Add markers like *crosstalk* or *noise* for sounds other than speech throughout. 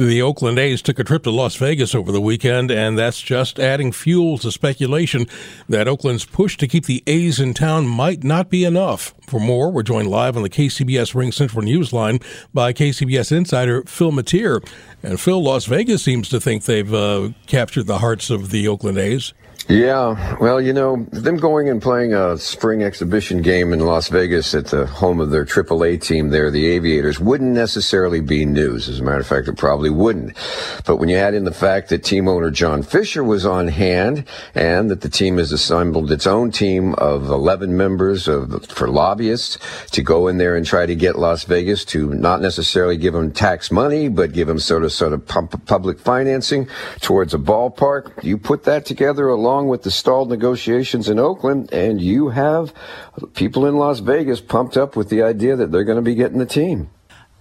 The Oakland A's took a trip to Las Vegas over the weekend, and that's just adding fuel to speculation that Oakland's push to keep the A's in town might not be enough. For more, we're joined live on the KCBS RingCentral News line by KCBS insider Phil Matier. And Phil, Las Vegas seems to think they've uh, captured the hearts of the Oakland A's. Yeah, well, you know, them going and playing a spring exhibition game in Las Vegas at the home of their AAA team there, the Aviators, wouldn't necessarily be news. As a matter of fact, it probably wouldn't. But when you add in the fact that team owner John Fisher was on hand and that the team has assembled its own team of 11 members of, for lobbyists to go in there and try to get Las Vegas to not necessarily give them tax money, but give them sort of, sort of public financing towards a ballpark, you put that together along with the stalled negotiations in Oakland, and you have people in Las Vegas pumped up with the idea that they're going to be getting the team.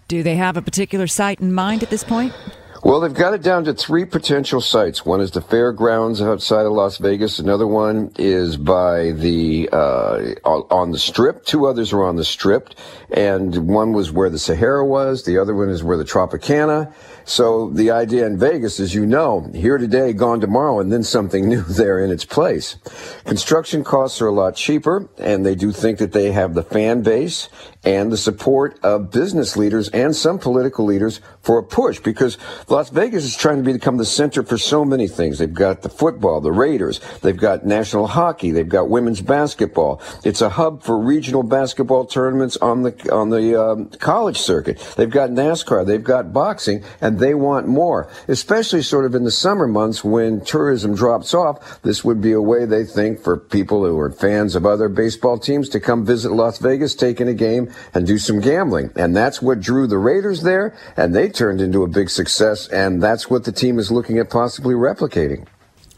Do they have a particular site in mind at this point? Well, they've got it down to three potential sites. One is the fairgrounds outside of Las Vegas. Another one is by the uh, on the Strip. Two others are on the Strip, and one was where the Sahara was. The other one is where the Tropicana. So the idea in Vegas is, you know, here today, gone tomorrow, and then something *laughs* new there in its place. Construction costs are a lot cheaper, and they do think that they have the fan base and the support of business leaders and some political leaders for a push because Las Vegas is trying to become the center for so many things. They've got the football, the Raiders, they've got national hockey, they've got women's basketball. It's a hub for regional basketball tournaments on the on the um, college circuit. They've got NASCAR, they've got boxing, and they want more, especially sort of in the summer months when tourism drops off. This would be a way they think for people who are fans of other baseball teams to come visit Las Vegas, take in a game, and do some gambling. And that's what drew the Raiders there, and they turned into a big success, and that's what the team is looking at possibly replicating.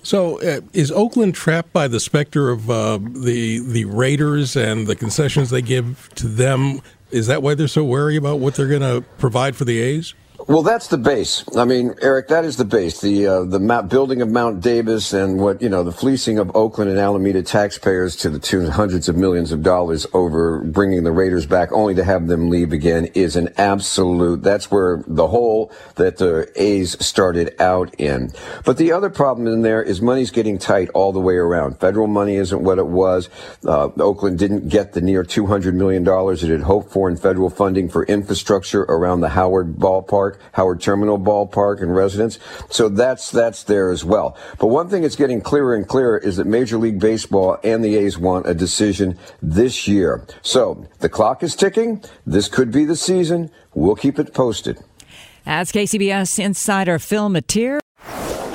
So, uh, is Oakland trapped by the specter of uh, the the Raiders and the concessions they give to them? Is that why they're so wary about what they're going to provide for the A's? Well, that's the base. I mean, Eric, that is the base. The uh, the mount, building of Mount Davis and what you know, the fleecing of Oakland and Alameda taxpayers to the tune of hundreds of millions of dollars over bringing the Raiders back, only to have them leave again, is an absolute. That's where the hole that the A's started out in. But the other problem in there is money's getting tight all the way around. Federal money isn't what it was. Uh, Oakland didn't get the near two hundred million dollars it had hoped for in federal funding for infrastructure around the Howard Ballpark. Howard Terminal Ballpark and residents. So that's that's there as well. But one thing that's getting clearer and clearer is that Major League Baseball and the A's want a decision this year. So the clock is ticking. This could be the season. We'll keep it posted. As KCBS insider Phil Matier.